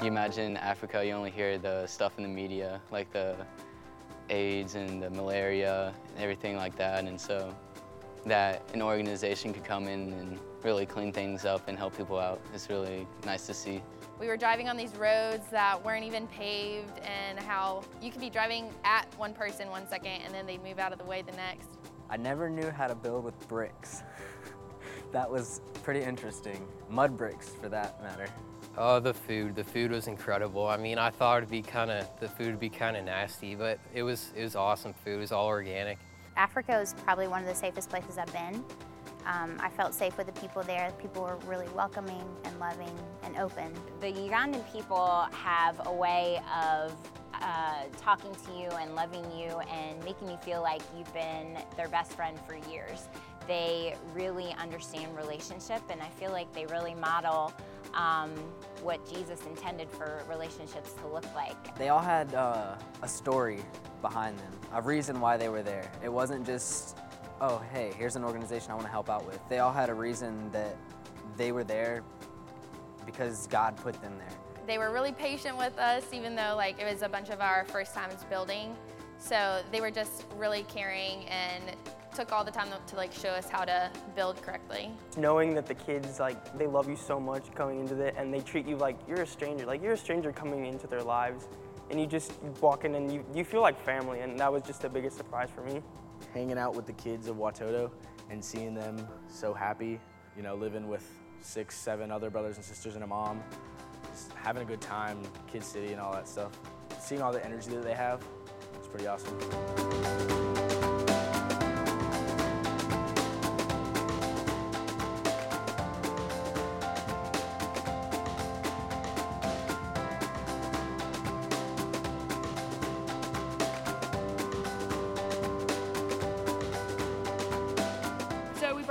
You imagine Africa, you only hear the stuff in the media, like the AIDS and the malaria and everything like that. And so that an organization could come in and really clean things up and help people out is really nice to see. We were driving on these roads that weren't even paved and how you could be driving at one person one second and then they'd move out of the way the next. I never knew how to build with bricks. that was pretty interesting. Mud bricks, for that matter. Oh, the food. The food was incredible. I mean, I thought it'd be kind of, the food would be kind of nasty, but it was, it was awesome food. It was all organic. Africa is probably one of the safest places I've been. Um, I felt safe with the people there. People were really welcoming and loving and open. The Ugandan people have a way of uh, talking to you and loving you and making you feel like you've been their best friend for years. They really understand relationship and I feel like they really model um, what Jesus intended for relationships to look like. They all had uh, a story behind them, a reason why they were there. It wasn't just, oh, hey, here's an organization I want to help out with. They all had a reason that they were there because God put them there. They were really patient with us, even though like it was a bunch of our first times building. So they were just really caring and took all the time to like show us how to build correctly. Knowing that the kids like they love you so much coming into it and they treat you like you're a stranger, like you're a stranger coming into their lives and you just walk in and you, you feel like family and that was just the biggest surprise for me. Hanging out with the kids of Watoto and seeing them so happy, you know, living with six, seven other brothers and sisters and a mom, just having a good time, Kid City and all that stuff. Seeing all the energy that they have, it's pretty awesome.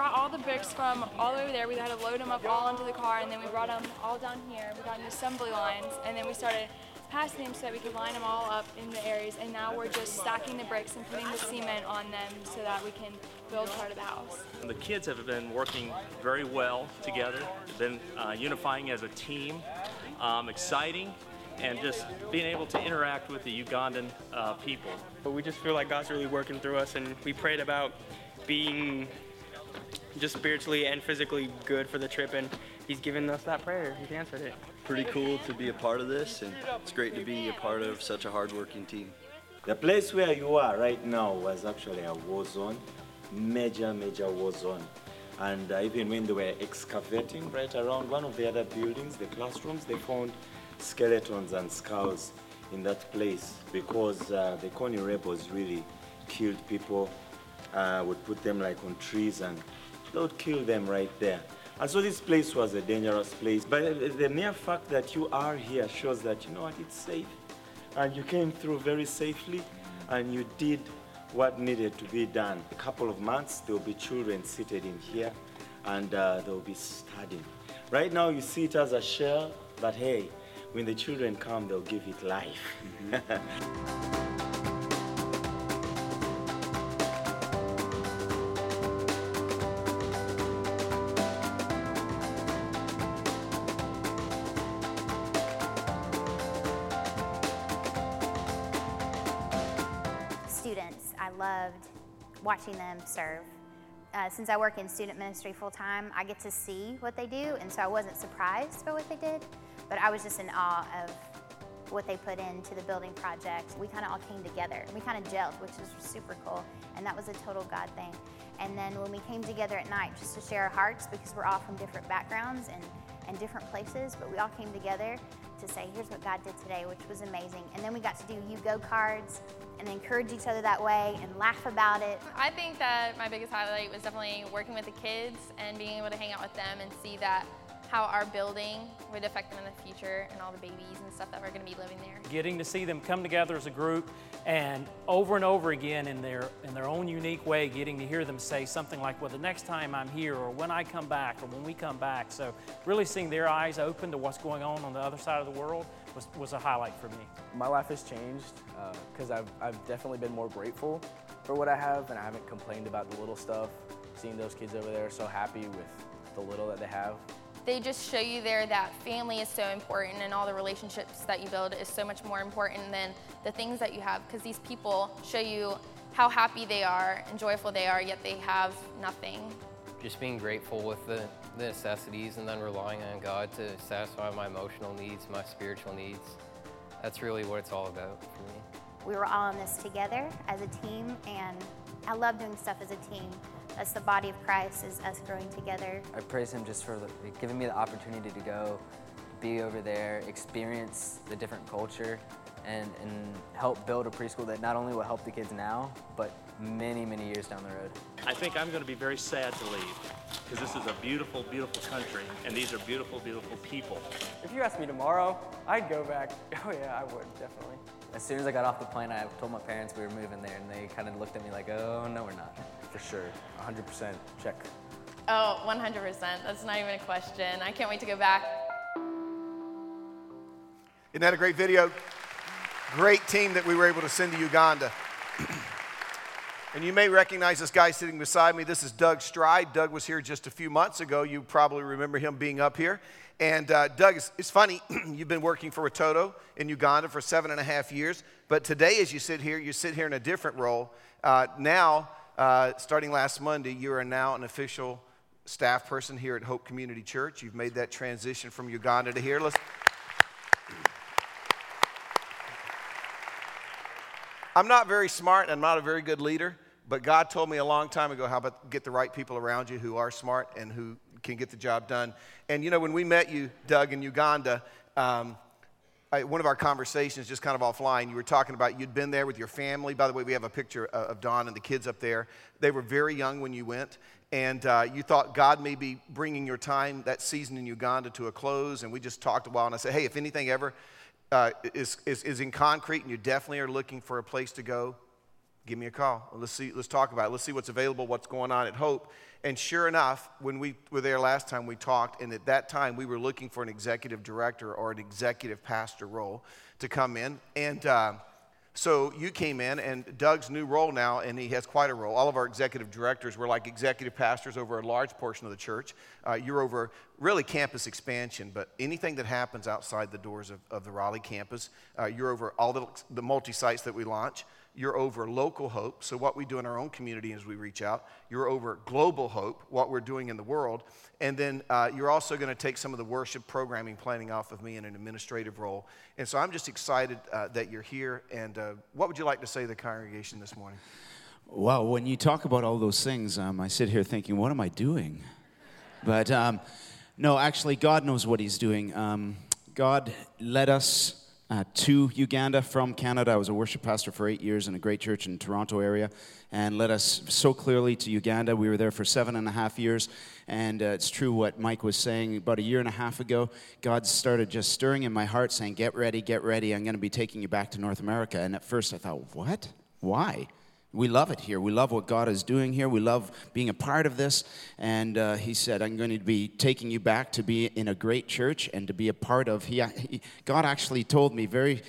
So we brought all the bricks from all the over there. We had to load them up all onto the car, and then we brought them all down here. We got new assembly lines, and then we started passing them so that we could line them all up in the areas. And now we're just stacking the bricks and putting the cement on them so that we can build part of the house. The kids have been working very well together, been uh, unifying as a team, um, exciting, and just being able to interact with the Ugandan uh, people. But we just feel like God's really working through us and we prayed about being just spiritually and physically good for the trip and he's given us that prayer. He's answered it. Pretty cool to be a part of this and it's great to be a part of such a hardworking team. The place where you are right now was actually a war zone, major, major war zone. And uh, even when they were excavating right around one of the other buildings, the classrooms, they found skeletons and skulls in that place because uh, the Kony rebels really killed people, uh, would put them like on trees and would kill them right there. And so this place was a dangerous place. But the mere fact that you are here shows that, you know what, it's safe. And you came through very safely and you did what needed to be done. A couple of months, there will be children seated in here and uh, they'll be studying. Right now, you see it as a shell, but hey, when the children come, they'll give it life. Students, watching them serve. Uh, since I work in student ministry full time, I get to see what they do, and so I wasn't surprised by what they did, but I was just in awe of what they put into the building project. We kind of all came together. We kind of gelled, which is super cool, and that was a total God thing. And then when we came together at night just to share our hearts, because we're all from different backgrounds and, and different places, but we all came together to say, here's what God did today, which was amazing. And then we got to do you go cards and encourage each other that way and laugh about it. I think that my biggest highlight was definitely working with the kids and being able to hang out with them and see that how our building would affect them in the future and all the babies and stuff that we're going to be living there. Getting to see them come together as a group and over and over again in their in their own unique way, getting to hear them say something like, "Well, the next time I'm here, or when I come back, or when we come back." So, really seeing their eyes open to what's going on on the other side of the world was, was a highlight for me. My life has changed uh, because I've, I've definitely been more grateful for what I have, and I haven't complained about the little stuff. Seeing those kids over there so happy with the little that they have. They just show you there that family is so important and all the relationships that you build is so much more important than the things that you have because these people show you how happy they are and joyful they are, yet they have nothing. Just being grateful with the, the necessities and then relying on God to satisfy my emotional needs, my spiritual needs. That's really what it's all about for me. We were all in this together as a team, and I love doing stuff as a team. That's the body of Christ, is us growing together. I praise Him just for the, giving me the opportunity to go be over there, experience the different culture, and, and help build a preschool that not only will help the kids now, but many, many years down the road. I think I'm going to be very sad to leave because this is a beautiful, beautiful country and these are beautiful, beautiful people. If you asked me tomorrow, I'd go back. Oh yeah, I would definitely. As soon as I got off the plane, I told my parents we were moving there, and they kind of looked at me like, oh, no, we're not. For sure, 100% check. Oh, 100%. That's not even a question. I can't wait to go back. Isn't that a great video? Great team that we were able to send to Uganda. and you may recognize this guy sitting beside me. This is Doug Stride. Doug was here just a few months ago. You probably remember him being up here. And uh, Doug, it's, it's funny, you've been working for Watoto in Uganda for seven and a half years. But today, as you sit here, you sit here in a different role. Uh, now, uh, starting last Monday, you are now an official staff person here at Hope Community Church. You've made that transition from Uganda to here. Let's. I'm not very smart and I'm not a very good leader, but God told me a long time ago how about get the right people around you who are smart and who can get the job done. And you know, when we met you, Doug, in Uganda, um, I, one of our conversations, just kind of offline, you were talking about you'd been there with your family. By the way, we have a picture of Don and the kids up there. They were very young when you went, and uh, you thought God may be bringing your time that season in Uganda to a close. And we just talked a while, and I said, hey, if anything ever uh, is, is, is in concrete and you definitely are looking for a place to go, give me a call. Let's see, let's talk about it. Let's see what's available, what's going on at Hope. And sure enough, when we were there last time, we talked, and at that time, we were looking for an executive director or an executive pastor role to come in. And uh, so you came in, and Doug's new role now, and he has quite a role. All of our executive directors were like executive pastors over a large portion of the church. Uh, you're over really campus expansion, but anything that happens outside the doors of, of the Raleigh campus, uh, you're over all the, the multi sites that we launch. You're over local hope, so what we do in our own community as we reach out. You're over global hope, what we're doing in the world. And then uh, you're also going to take some of the worship programming planning off of me in an administrative role. And so I'm just excited uh, that you're here. And uh, what would you like to say to the congregation this morning? Well, when you talk about all those things, um, I sit here thinking, what am I doing? But um, no, actually, God knows what He's doing. Um, God led us uh, to Uganda from Canada. I was a worship pastor for eight years in a great church in Toronto area and led us so clearly to Uganda. We were there for seven and a half years. And uh, it's true what Mike was saying. About a year and a half ago, God started just stirring in my heart saying, Get ready, get ready. I'm going to be taking you back to North America. And at first I thought, What? Why? We love it here. We love what God is doing here. We love being a part of this. And uh, he said, I'm going to be taking you back to be in a great church and to be a part of. He, he, God actually told me very,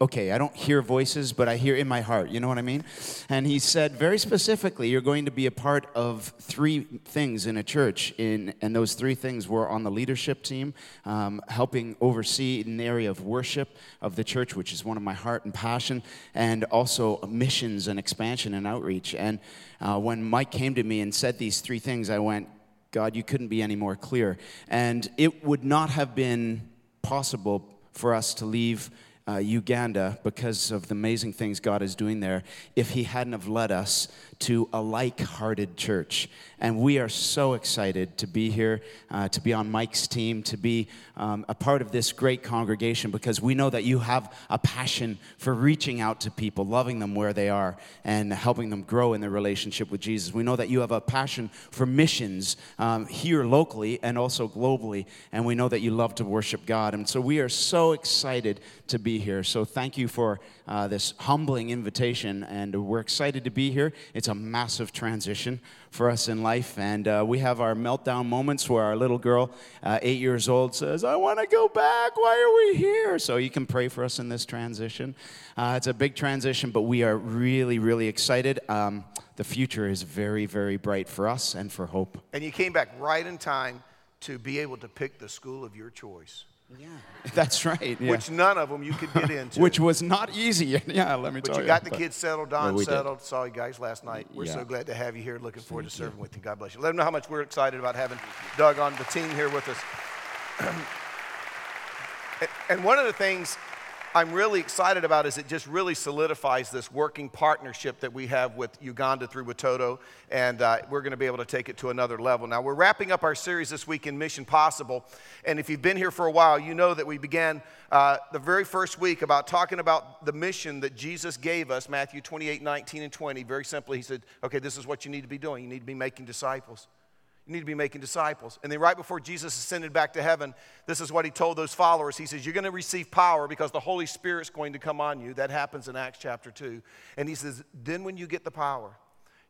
okay, I don't hear voices, but I hear in my heart. You know what I mean? And he said very specifically, you're going to be a part of three things in a church. In, and those three things were on the leadership team, um, helping oversee an area of worship of the church, which is one of my heart and passion, and also missions and expansion and outreach. And uh, when Mike came to me and said these three things, I went, God, you couldn't be any more clear. And it would not have been possible for us to leave uh, Uganda because of the amazing things God is doing there. If He hadn't have led us to a like-hearted church. And we are so excited to be here, uh, to be on Mike's team, to be um, a part of this great congregation because we know that you have a passion for reaching out to people, loving them where they are, and helping them grow in their relationship with Jesus. We know that you have a passion for missions um, here locally and also globally, and we know that you love to worship God. And so we are so excited to be here. So thank you for uh, this humbling invitation, and we're excited to be here. It's a massive transition for us in life, and uh, we have our meltdown moments where our little girl, uh, eight years old, says, I want to go back. Why are we here? So you can pray for us in this transition. Uh, it's a big transition, but we are really, really excited. Um, the future is very, very bright for us and for Hope. And you came back right in time to be able to pick the school of your choice. Yeah. That's right. Yeah. Which none of them you could get into. Which was not easy. yeah, let me but tell you. you. got the But- kids settled, Well, Don we did. settled. Saw you guys last night. We're so glad to have you here. Looking forward to serving with you. God bless you. Let them know how much we're excited about having Doug on the team here with us. And- and one of the things I'm really excited about is it just really solidifies this working partnership that we have with Uganda through Watoto, and uh, we're going to be able to take it to another level. Now, we're wrapping up our series this week in Mission Possible, and if you've been here for a while, you know that we began uh, the very first week about talking about the mission that Jesus gave us, Matthew 28, 19, and 20. Very simply, he said, okay, this is what you need to be doing. You need to be making disciples. You need to be making disciples. And then, right before Jesus ascended back to heaven, this is what he told those followers. He says, You're going to receive power because the Holy Spirit's going to come on you. That happens in Acts chapter 2. And he says, Then, when you get the power,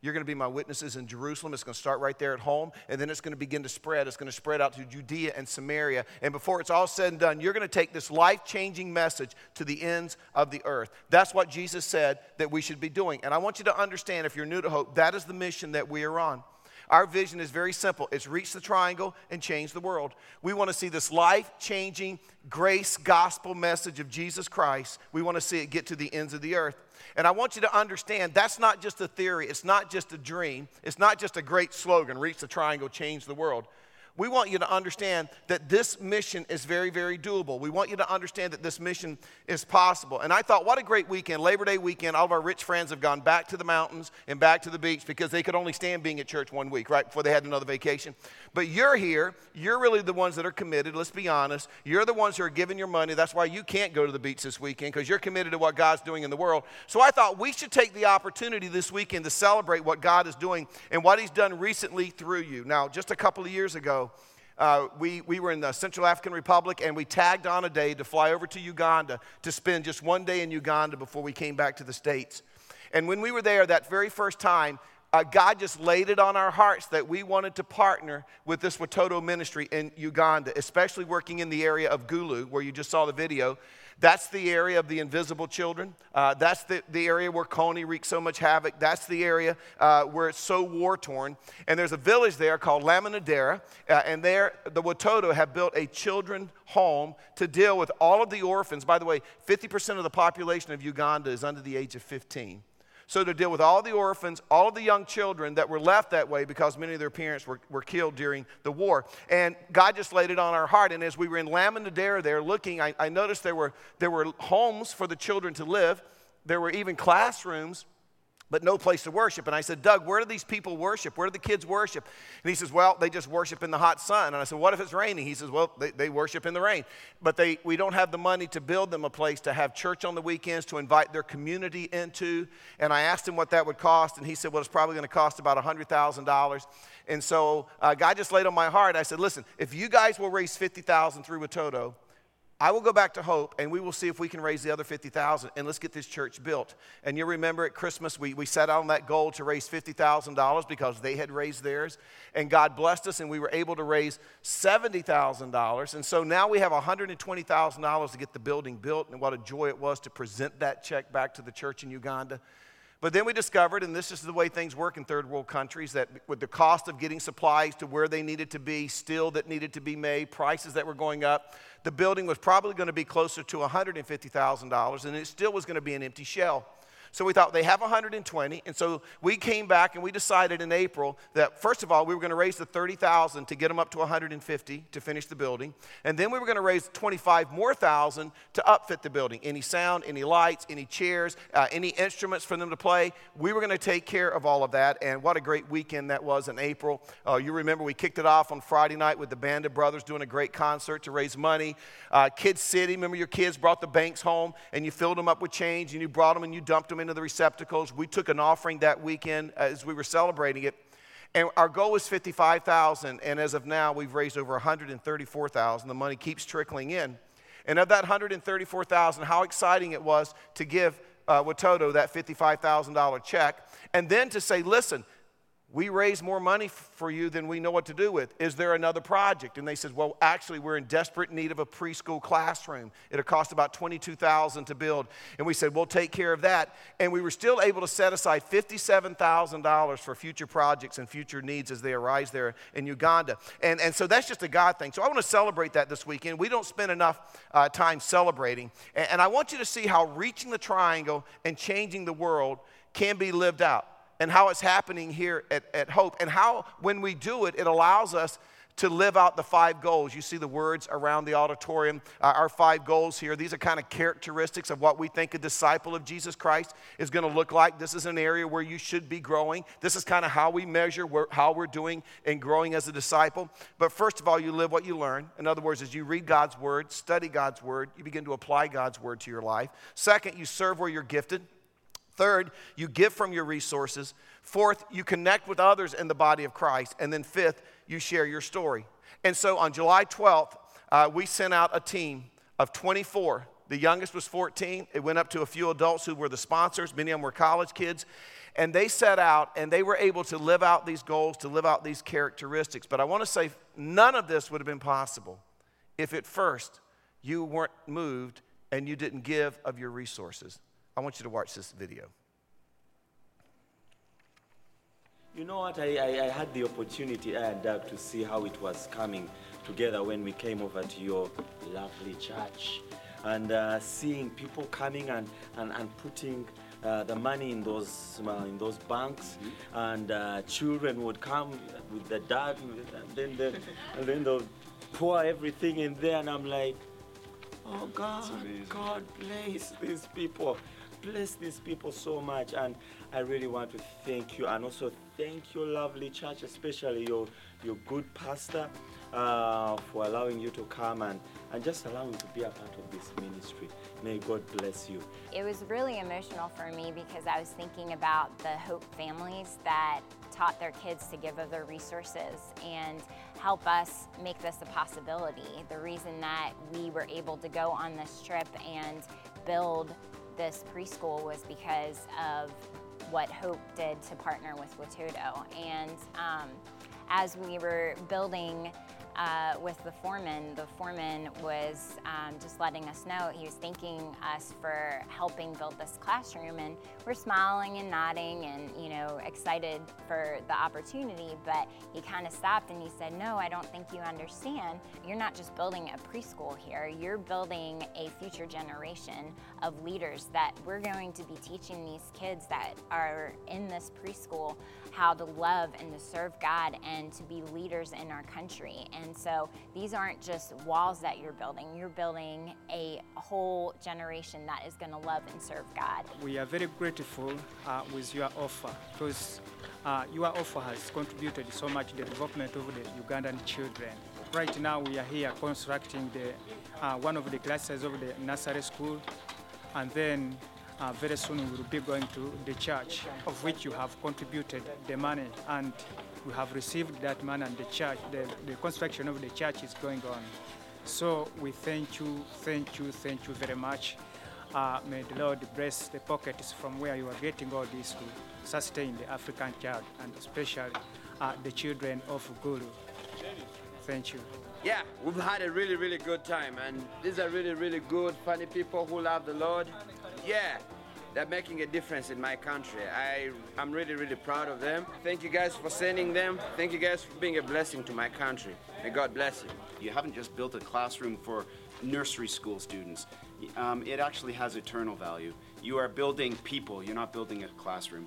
you're going to be my witnesses in Jerusalem. It's going to start right there at home, and then it's going to begin to spread. It's going to spread out to Judea and Samaria. And before it's all said and done, you're going to take this life changing message to the ends of the earth. That's what Jesus said that we should be doing. And I want you to understand, if you're new to Hope, that is the mission that we are on. Our vision is very simple it's reach the triangle and change the world. We want to see this life changing grace gospel message of Jesus Christ. We want to see it get to the ends of the earth. And I want you to understand that's not just a theory, it's not just a dream, it's not just a great slogan reach the triangle, change the world. We want you to understand that this mission is very, very doable. We want you to understand that this mission is possible. And I thought, what a great weekend, Labor Day weekend. All of our rich friends have gone back to the mountains and back to the beach because they could only stand being at church one week, right, before they had another vacation. But you're here. You're really the ones that are committed, let's be honest. You're the ones who are giving your money. That's why you can't go to the beach this weekend because you're committed to what God's doing in the world. So I thought we should take the opportunity this weekend to celebrate what God is doing and what He's done recently through you. Now, just a couple of years ago, uh, we, we were in the Central African Republic and we tagged on a day to fly over to Uganda to spend just one day in Uganda before we came back to the States. And when we were there that very first time, uh, God just laid it on our hearts that we wanted to partner with this Watoto ministry in Uganda, especially working in the area of Gulu, where you just saw the video. That's the area of the invisible children. Uh, that's the, the area where Kony wreaks so much havoc. That's the area uh, where it's so war torn. And there's a village there called Laminadera, uh, and there the Watoto have built a children home to deal with all of the orphans. By the way, 50% of the population of Uganda is under the age of 15. So, to deal with all the orphans, all of the young children that were left that way because many of their parents were, were killed during the war. And God just laid it on our heart. And as we were in Laminadera there looking, I, I noticed there were, there were homes for the children to live, there were even classrooms but no place to worship. And I said, Doug, where do these people worship? Where do the kids worship? And he says, Well, they just worship in the hot sun. And I said, What if it's raining? He says, Well, they, they worship in the rain. But they, we don't have the money to build them a place to have church on the weekends, to invite their community into. And I asked him what that would cost. And he said, Well, it's probably going to cost about $100,000. And so uh, God just laid on my heart. I said, Listen, if you guys will raise 50000 through Watoto, I will go back to Hope and we will see if we can raise the other 50,000 and let's get this church built. And you'll remember at Christmas, we, we set out on that goal to raise $50,000 because they had raised theirs. And God blessed us and we were able to raise $70,000. And so now we have $120,000 to get the building built. And what a joy it was to present that check back to the church in Uganda. But then we discovered, and this is the way things work in third world countries, that with the cost of getting supplies to where they needed to be, steel that needed to be made, prices that were going up, the building was probably going to be closer to $150,000, and it still was going to be an empty shell. So we thought they have 120, and so we came back and we decided in April that first of all we were going to raise the 30,000 to get them up to 150 to finish the building, and then we were going to raise 25 more thousand to upfit the building. Any sound, any lights, any chairs, uh, any instruments for them to play. We were going to take care of all of that, and what a great weekend that was in April. Uh, you remember we kicked it off on Friday night with the Band of Brothers doing a great concert to raise money. Uh, Kids City, remember your kids brought the banks home and you filled them up with change and you brought them and you dumped them into the receptacles. We took an offering that weekend as we were celebrating it. And our goal was 55,000 and as of now we've raised over 134,000. The money keeps trickling in. And of that 134,000, how exciting it was to give uh, Watoto that $55,000 check and then to say, listen, we raise more money for you than we know what to do with. Is there another project? And they said, well, actually, we're in desperate need of a preschool classroom. It'll cost about 22000 to build. And we said, we'll take care of that. And we were still able to set aside $57,000 for future projects and future needs as they arise there in Uganda. And, and so that's just a God thing. So I want to celebrate that this weekend. We don't spend enough uh, time celebrating. And, and I want you to see how reaching the triangle and changing the world can be lived out and how it's happening here at, at Hope, and how when we do it, it allows us to live out the five goals. You see the words around the auditorium, uh, our five goals here. These are kind of characteristics of what we think a disciple of Jesus Christ is going to look like. This is an area where you should be growing. This is kind of how we measure where, how we're doing and growing as a disciple. But first of all, you live what you learn. In other words, as you read God's word, study God's word, you begin to apply God's word to your life. Second, you serve where you're gifted. Third, you give from your resources. Fourth, you connect with others in the body of Christ. And then fifth, you share your story. And so on July 12th, uh, we sent out a team of 24. The youngest was 14. It went up to a few adults who were the sponsors. Many of them were college kids. And they set out and they were able to live out these goals, to live out these characteristics. But I want to say none of this would have been possible if at first you weren't moved and you didn't give of your resources. I want you to watch this video. You know what? I, I, I had the opportunity, I and Doug, to see how it was coming together when we came over to your lovely church. And uh, seeing people coming and, and, and putting uh, the money in those, uh, in those banks, mm-hmm. and uh, children would come with the dad, and then, the, and then they'll pour everything in there, and I'm like, oh God, God bless these people bless these people so much and I really want to thank you and also thank your lovely church, especially your, your good pastor uh, for allowing you to come and, and just allowing to be a part of this ministry. May God bless you. It was really emotional for me because I was thinking about the Hope families that taught their kids to give of their resources and help us make this a possibility. The reason that we were able to go on this trip and build this preschool was because of what Hope did to partner with Watoto. And um, as we were building uh, with the foreman, the foreman was um, just letting us know he was thanking us for helping build this classroom, and we're smiling and nodding and you know excited for the opportunity. But he kind of stopped and he said, "No, I don't think you understand. You're not just building a preschool here. You're building a future generation of leaders that we're going to be teaching these kids that are in this preschool." how to love and to serve God and to be leaders in our country. And so these aren't just walls that you're building, you're building a whole generation that is going to love and serve God. We are very grateful uh, with your offer because uh, your offer has contributed so much to the development of the Ugandan children. Right now, we are here constructing the, uh, one of the classes of the nursery school, and then uh, very soon we will be going to the church, of which you have contributed the money, and we have received that man and the church, the, the construction of the church is going on. So we thank you, thank you, thank you very much. Uh, may the Lord bless the pockets from where you are getting all this to sustain the African child, and especially uh, the children of Gulu. Thank you. Yeah, we've had a really, really good time, and these are really, really good, funny people who love the Lord yeah, they're making a difference in my country. I, I'm really, really proud of them. Thank you guys for sending them. Thank you guys for being a blessing to my country. May God bless you. You haven't just built a classroom for nursery school students. Um, it actually has eternal value. You are building people, you're not building a classroom.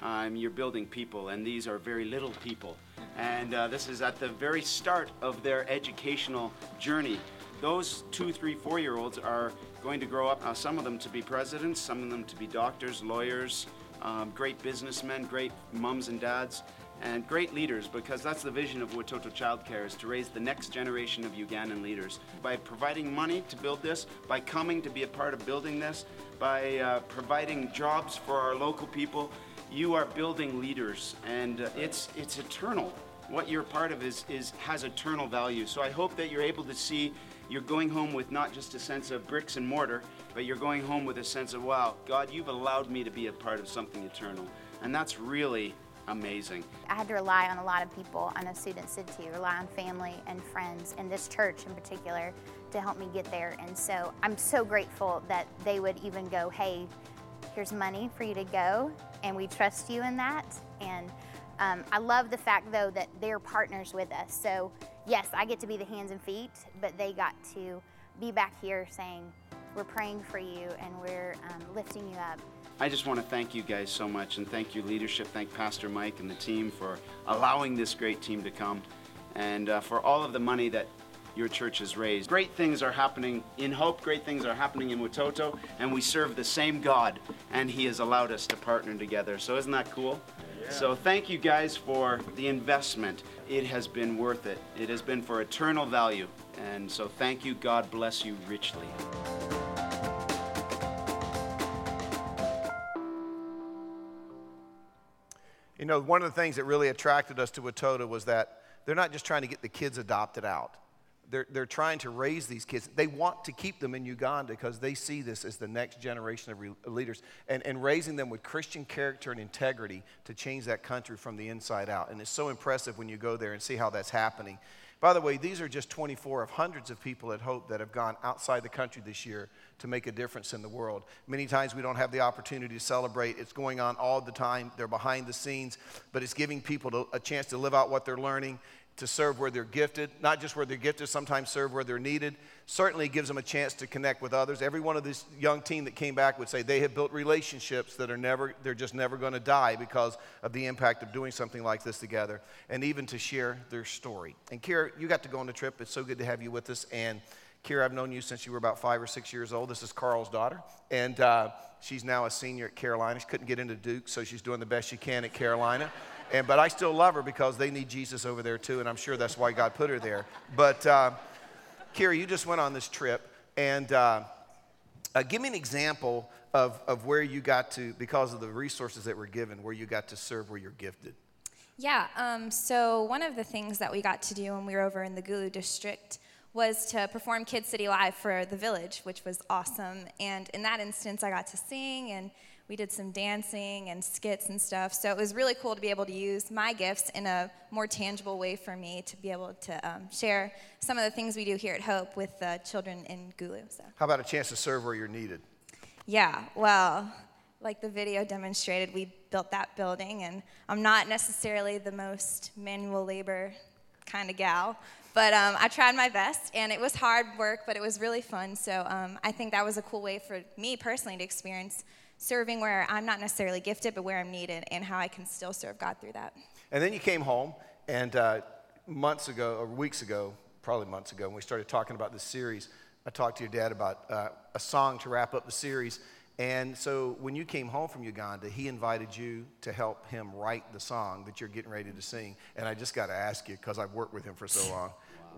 Um, you're building people, and these are very little people. And uh, this is at the very start of their educational journey. Those two, three, four year olds are going to grow up, uh, some of them to be presidents, some of them to be doctors, lawyers, um, great businessmen, great mums and dads, and great leaders because that's the vision of Watoto Childcare is to raise the next generation of Ugandan leaders. By providing money to build this, by coming to be a part of building this, by uh, providing jobs for our local people, you are building leaders and uh, it's, it's eternal. What you're part of is, is, has eternal value. So I hope that you're able to see you're going home with not just a sense of bricks and mortar, but you're going home with a sense of, wow, God, you've allowed me to be a part of something eternal. And that's really amazing. I had to rely on a lot of people. I know students did too, rely on family and friends, and this church in particular, to help me get there. And so I'm so grateful that they would even go, hey, here's money for you to go, and we trust you in that. And um, I love the fact, though, that they're partners with us. So, yes, I get to be the hands and feet, but they got to be back here saying, we're praying for you and we're um, lifting you up. I just want to thank you guys so much and thank your leadership. Thank Pastor Mike and the team for allowing this great team to come and uh, for all of the money that your church has raised. Great things are happening in Hope, great things are happening in Watoto, and we serve the same God, and He has allowed us to partner together. So, isn't that cool? Yeah. So, thank you guys for the investment. It has been worth it, it has been for eternal value. And so, thank you. God bless you richly. You know, one of the things that really attracted us to Watoto was that they're not just trying to get the kids adopted out. They're, they're trying to raise these kids. They want to keep them in Uganda because they see this as the next generation of re- leaders and, and raising them with Christian character and integrity to change that country from the inside out. And it's so impressive when you go there and see how that's happening. By the way, these are just 24 of hundreds of people at Hope that have gone outside the country this year to make a difference in the world. Many times we don't have the opportunity to celebrate. It's going on all the time. They're behind the scenes, but it's giving people to, a chance to live out what they're learning to serve where they're gifted, not just where they're gifted, sometimes serve where they're needed. Certainly gives them a chance to connect with others. Every one of this young team that came back would say they have built relationships that are never, they're just never going to die because of the impact of doing something like this together and even to share their story. And Kira, you got to go on the trip. It's so good to have you with us. And Kira, I've known you since you were about five or six years old. This is Carl's daughter. And uh, she's now a senior at Carolina. She couldn't get into Duke, so she's doing the best she can at Carolina. And, but I still love her because they need Jesus over there too, and I'm sure that's why God put her there. But uh, Kira, you just went on this trip, and uh, uh, give me an example of, of where you got to, because of the resources that were given, where you got to serve where you're gifted. Yeah, um, so one of the things that we got to do when we were over in the Gulu district was to perform Kid City Live for the village, which was awesome. And in that instance, I got to sing and we did some dancing and skits and stuff. So it was really cool to be able to use my gifts in a more tangible way for me to be able to um, share some of the things we do here at Hope with the children in Gulu. So. How about a chance to serve where you're needed? Yeah, well, like the video demonstrated, we built that building, and I'm not necessarily the most manual labor kind of gal, but um, I tried my best, and it was hard work, but it was really fun. So um, I think that was a cool way for me personally to experience serving where I'm not necessarily gifted, but where I'm needed, and how I can still serve God through that. And then you came home, and uh, months ago, or weeks ago, probably months ago, when we started talking about this series, I talked to your dad about uh, a song to wrap up the series. And so when you came home from Uganda, he invited you to help him write the song that you're getting ready to sing. And I just got to ask you, because I've worked with him for so long.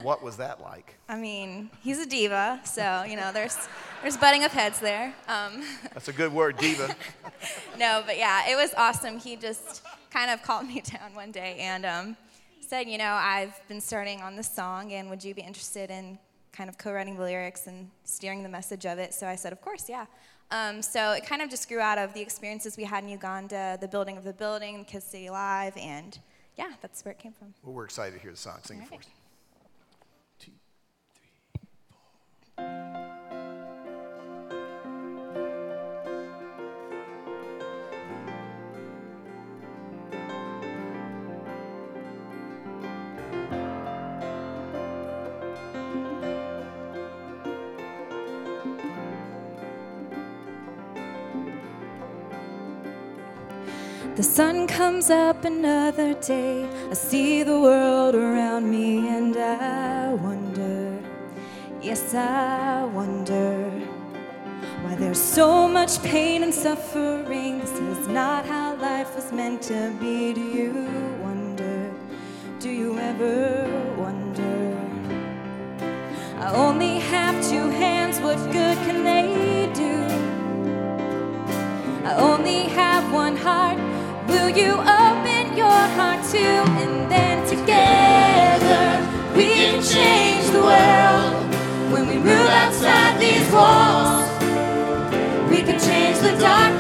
What was that like? I mean, he's a diva, so you know, there's there's butting of heads there. Um, That's a good word, diva. no, but yeah, it was awesome. He just kind of called me down one day and um, said, you know, I've been starting on this song, and would you be interested in kind of co-writing the lyrics and steering the message of it? So I said, of course, yeah. Um, so it kind of just grew out of the experiences we had in Uganda, the building of the building, Kids City Live, and yeah, that's where it came from. Well, we're excited to hear the song. Sing it for us. Sun comes up another day. I see the world around me and I wonder, yes, I wonder why there's so much pain and suffering. This is not how life was meant to be. Do you wonder? Do you ever wonder? I only have two hands, what good can they do? I only have one heart. Will you open your heart too? And then together we can change the world. When we move outside these walls, we can change the darkness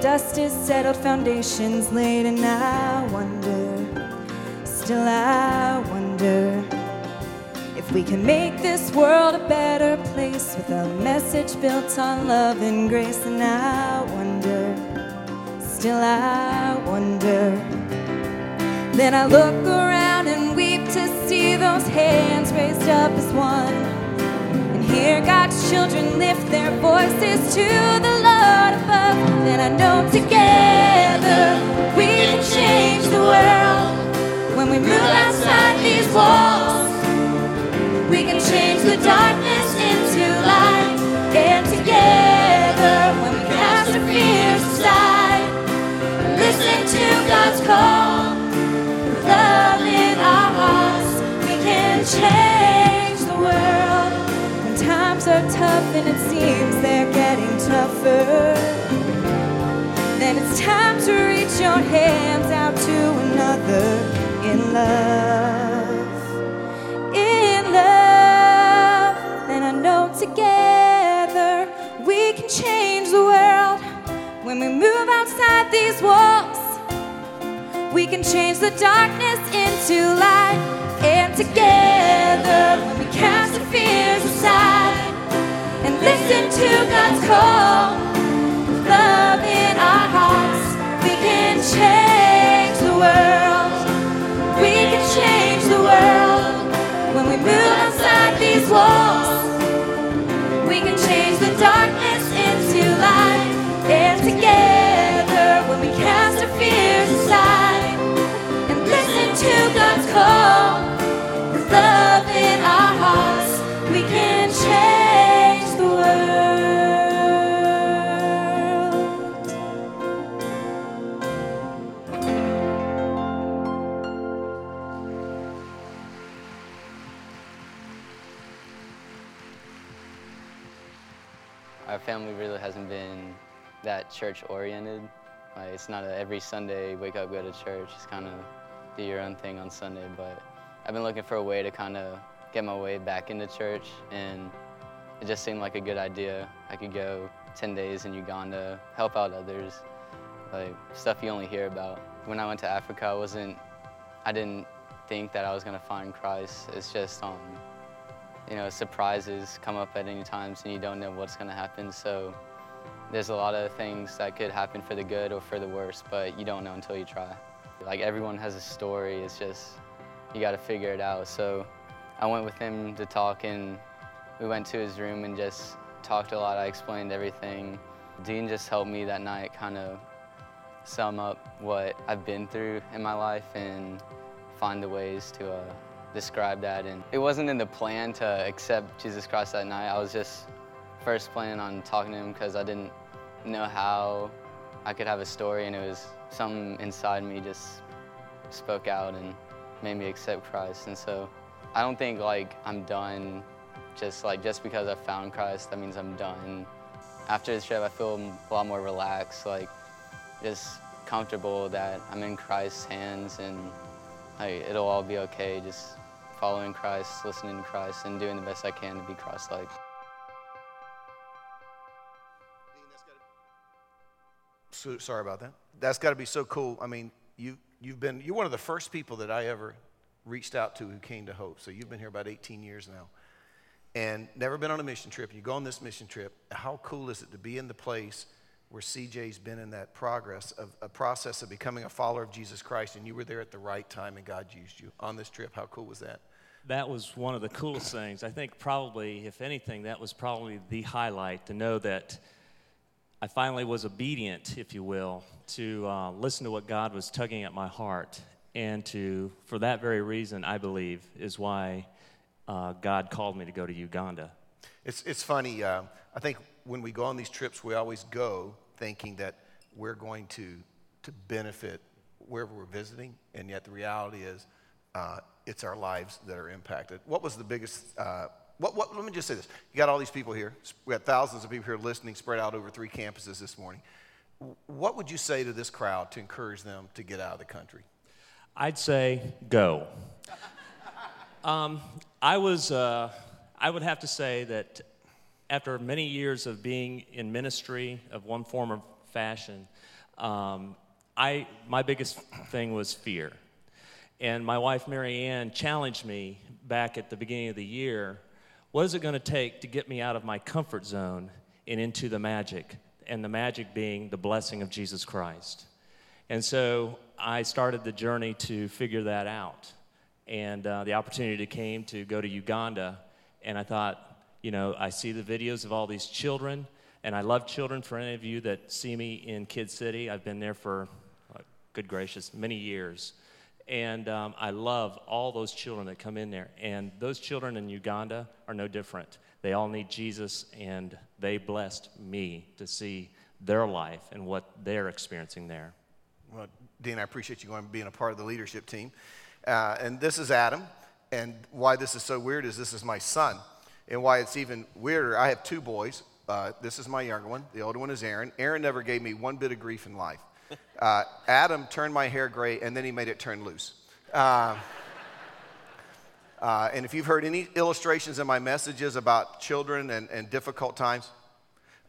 dust is settled, foundations laid, and I wonder, still I wonder. If we can make this world a better place with a message built on love and grace, and I wonder, still I wonder. Then I look around and weep to see those hands raised up as one. And hear God's children lift their voices to Lord above. Then I know together we can change the world. When we move outside these walls, we can change the darkness into light. And together, when we cast our fears aside, listen to God's call. With love in our hearts, we can change the world. When times are tough and it seems they're getting tougher, then it's time to reach your hands out to another in love. In love, then I know together we can change the world when we move outside these walls. We can change the darkness into light. And together, we cast the fears aside and listen to God's call, love in our hearts, we can change the world. We can change the world when we move outside these walls. We can change the darkness into light. And together, when we cast our fears aside and listen to God's call, Our family really hasn't been that church oriented. Like it's not a every Sunday wake up go to church. It's kind of do your own thing on Sunday. But I've been looking for a way to kind of get my way back into church, and it just seemed like a good idea. I could go 10 days in Uganda, help out others, like stuff you only hear about. When I went to Africa, I wasn't, I didn't think that I was gonna find Christ. It's just um, you know, surprises come up at any times and you don't know what's going to happen. So there's a lot of things that could happen for the good or for the worse, but you don't know until you try. Like everyone has a story, it's just you got to figure it out. So I went with him to talk and we went to his room and just talked a lot. I explained everything. Dean just helped me that night kind of sum up what I've been through in my life and find the ways to uh, describe that. And it wasn't in the plan to accept Jesus Christ that night. I was just first planning on talking to him because I didn't know how I could have a story, and it was something inside me just spoke out and made me accept Christ. And so I don't think like I'm done just like just because I found Christ, that means I'm done. After this trip, I feel a lot more relaxed, like just comfortable that I'm in Christ's hands and like it'll all be okay. Just following Christ, listening to Christ, and doing the best I can to be Christ-like. So, sorry about that. That's got to be so cool. I mean, you you've been you're one of the first people that I ever reached out to who came to Hope. So you've been here about 18 years now, and never been on a mission trip, you go on this mission trip, how cool is it to be in the place where CJ's been in that progress of a process of becoming a follower of Jesus Christ, and you were there at the right time and God used you on this trip? How cool was that? That was one of the coolest things. I think probably, if anything, that was probably the highlight to know that I finally was obedient, if you will, to uh, listen to what God was tugging at my heart. And to, for that very reason, I believe, is why uh, God called me to go to Uganda. It's, it's funny. Uh, I think when we go on these trips, we always go thinking that we're going to, to benefit wherever we're visiting, and yet the reality is uh, it's our lives that are impacted. What was the biggest? Uh, what, what, let me just say this. You got all these people here. We got thousands of people here listening, spread out over three campuses this morning. What would you say to this crowd to encourage them to get out of the country? I'd say go. um, I was, uh, I would have to say that after many years of being in ministry of one form or fashion, um, I, my biggest thing was fear. And my wife, Mary Ann, challenged me back at the beginning of the year what is it going to take to get me out of my comfort zone and into the magic? And the magic being the blessing of Jesus Christ. And so I started the journey to figure that out. And uh, the opportunity came to go to Uganda. And I thought, you know, I see the videos of all these children, and I love children. For any of you that see me in Kid City, I've been there for, good gracious, many years. And um, I love all those children that come in there. And those children in Uganda are no different. They all need Jesus, and they blessed me to see their life and what they're experiencing there. Well, Dean, I appreciate you going being a part of the leadership team. Uh, and this is Adam. And why this is so weird is this is my son. And why it's even weirder, I have two boys. Uh, this is my younger one. The older one is Aaron. Aaron never gave me one bit of grief in life. Uh, Adam turned my hair gray and then he made it turn loose. Uh, uh, and if you've heard any illustrations in my messages about children and, and difficult times,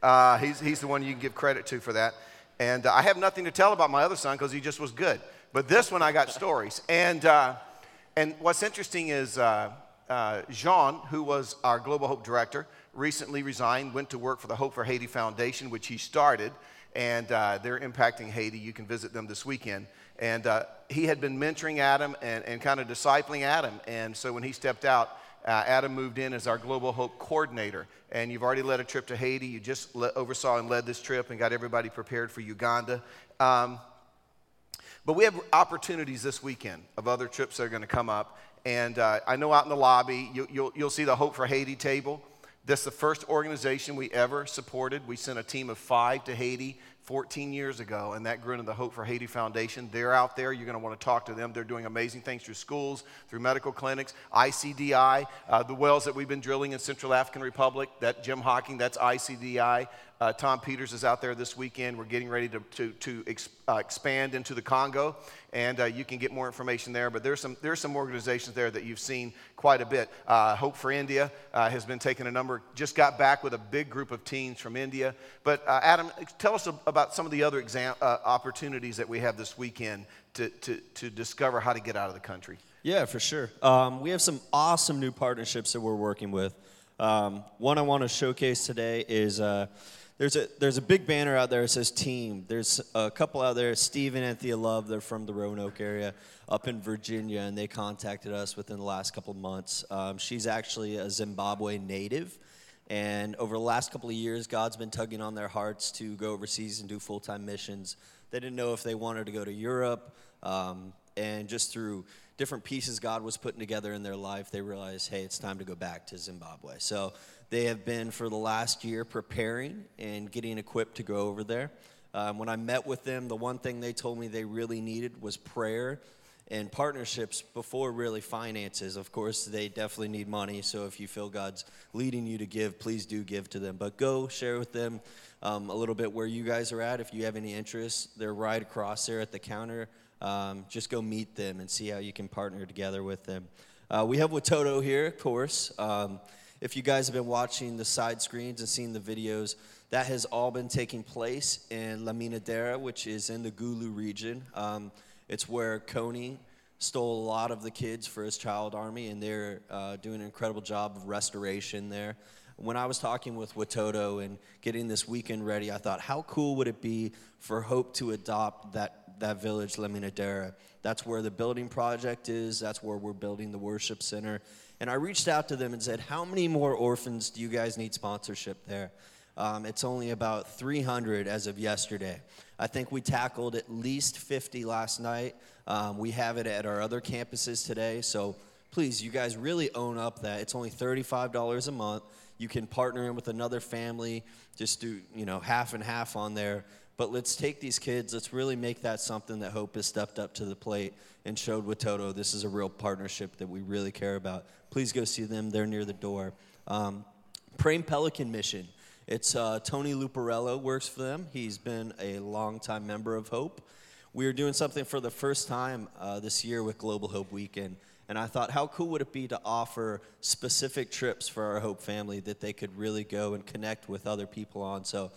uh, he's, he's the one you can give credit to for that. And uh, I have nothing to tell about my other son because he just was good. But this one I got stories. And, uh, and what's interesting is Jean, who was our Global Hope director, recently resigned, went to work for the Hope for Haiti Foundation, which he started and uh, they're impacting Haiti. You can visit them this weekend. And uh, he had been mentoring Adam and, and kind of discipling Adam. And so when he stepped out, uh, Adam moved in as our Global Hope coordinator. And you've already led a trip to Haiti. You just le- oversaw and led this trip and got everybody prepared for Uganda. Um, but we have opportunities this weekend of other trips that are going to come up. And uh, I know out in the lobby, you, you'll, you'll see the Hope for Haiti table. This is the first organization we ever supported. We sent a team of five to Haiti 14 years ago, and that grew into the Hope for Haiti Foundation. They're out there. You're going to want to talk to them. They're doing amazing things through schools, through medical clinics, ICDI, uh, the wells that we've been drilling in Central African Republic. That Jim Hocking, that's ICDI. Uh, Tom Peters is out there this weekend. We're getting ready to, to, to ex, uh, expand into the Congo, and uh, you can get more information there. But there's some, there's some organizations there that you've seen quite a bit. Uh, Hope for India uh, has been taking a number, just got back with a big group of teens from India. But uh, Adam, tell us about some of the other exam, opportunities that we have this weekend to, to, to discover how to get out of the country. Yeah, for sure. Um, we have some awesome new partnerships that we're working with. Um, one I want to showcase today is there's a there's a big banner out there that says team. There's a couple out there, Steve and Anthea Love. They're from the Roanoke area, up in Virginia, and they contacted us within the last couple of months. Um, she's actually a Zimbabwe native, and over the last couple of years, God's been tugging on their hearts to go overseas and do full time missions. They didn't know if they wanted to go to Europe, um, and just through different pieces God was putting together in their life, they realized, hey, it's time to go back to Zimbabwe. So they have been for the last year preparing and getting equipped to go over there. Um, when I met with them, the one thing they told me they really needed was prayer and partnerships before really finances. Of course, they definitely need money. So if you feel God's leading you to give, please do give to them. But go share with them um, a little bit where you guys are at. If you have any interest, they're right across there at the counter. Um, just go meet them and see how you can partner together with them. Uh, we have Watoto here, of course. Um, if you guys have been watching the side screens and seeing the videos, that has all been taking place in Laminadera, which is in the Gulu region. Um, it's where Kony stole a lot of the kids for his child army, and they're uh, doing an incredible job of restoration there. When I was talking with Watoto and getting this weekend ready, I thought, how cool would it be for Hope to adopt that, that village, Laminadera? That's where the building project is, that's where we're building the worship center. And I reached out to them and said, How many more orphans do you guys need sponsorship there? Um, it's only about 300 as of yesterday. I think we tackled at least 50 last night. Um, we have it at our other campuses today. So please, you guys really own up that. It's only $35 a month. You can partner in with another family, just do, you know, half and half on there. But let's take these kids, let's really make that something that Hope has stepped up to the plate and showed Watoto. This is a real partnership that we really care about. Please go see them, they're near the door. Um, Praying Pelican Mission. It's uh, Tony Luparello works for them. He's been a longtime member of Hope. We are doing something for the first time uh, this year with Global Hope Weekend. And I thought, how cool would it be to offer specific trips for our Hope family that they could really go and connect with other people on? So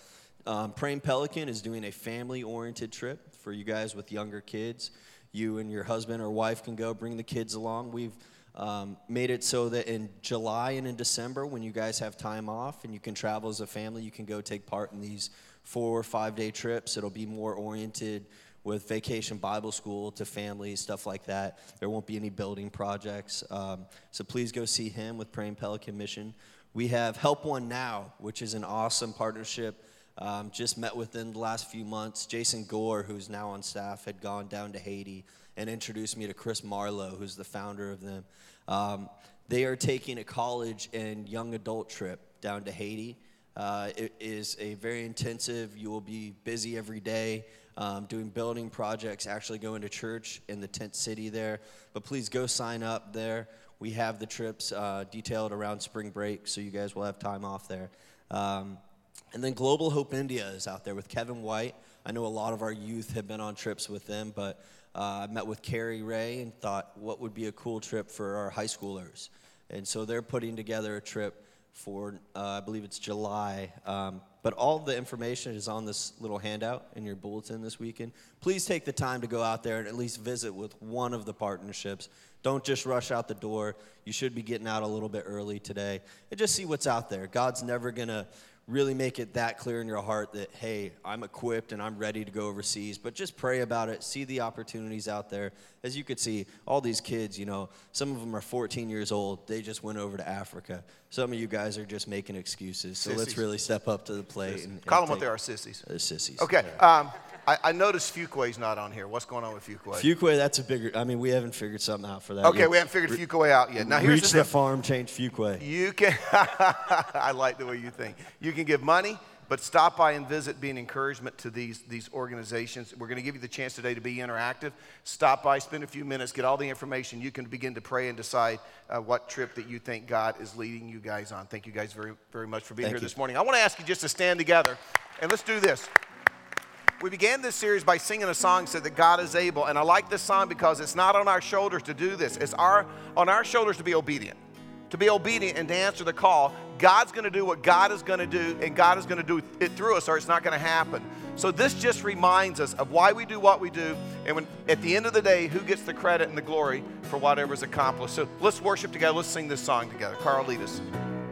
um, Praying Pelican is doing a family oriented trip for you guys with younger kids. You and your husband or wife can go, bring the kids along. We've um, made it so that in July and in December, when you guys have time off and you can travel as a family, you can go take part in these four or five day trips. It'll be more oriented with vacation Bible school to families, stuff like that. There won't be any building projects. Um, so please go see him with Praying Pelican Mission. We have Help One Now, which is an awesome partnership um, just met within the last few months. Jason Gore, who's now on staff, had gone down to Haiti and introduced me to Chris Marlow, who's the founder of them. Um, they are taking a college and young adult trip down to Haiti. Uh, it is a very intensive, you will be busy every day. Um, doing building projects, actually going to church in the tent city there. But please go sign up there. We have the trips uh, detailed around spring break, so you guys will have time off there. Um, and then Global Hope India is out there with Kevin White. I know a lot of our youth have been on trips with them, but uh, I met with Carrie Ray and thought, what would be a cool trip for our high schoolers? And so they're putting together a trip for, uh, I believe it's July. Um, but all the information is on this little handout in your bulletin this weekend. Please take the time to go out there and at least visit with one of the partnerships. Don't just rush out the door. You should be getting out a little bit early today and just see what's out there. God's never going to really make it that clear in your heart that, hey, I'm equipped and I'm ready to go overseas. But just pray about it, see the opportunities out there. As you could see, all these kids, you know, some of them are 14 years old. They just went over to Africa. Some of you guys are just making excuses. So Sissies. let's really step up to the plate. And, and Call them what they are, sissies. They're sissies. Okay. Um, I, I noticed Fuquay's not on here. What's going on with Fuquay? Fuquay, that's a bigger. I mean, we haven't figured something out for that. Okay, yet. we haven't figured Fuquay out yet. Now, here's reach the the, farm, change Fuquay. You can, I like the way you think. You can give money, but stop by and visit, be an encouragement to these, these organizations. We're going to give you the chance today to be interactive. Stop by, spend a few minutes, get all the information. You can begin to pray and decide uh, what trip that you think God is leading you guys on. Thank you guys very, very much for being Thank here you. this morning. I want to ask you just to stand together and let's do this. We began this series by singing a song said that God is able, and I like this song because it's not on our shoulders to do this. It's our on our shoulders to be obedient. To be obedient and to answer the call. God's going to do what God is going to do, and God is going to do it through us, or it's not going to happen. So this just reminds us of why we do what we do, and when at the end of the day, who gets the credit and the glory for whatever's accomplished. So let's worship together. Let's sing this song together. Carl, lead us.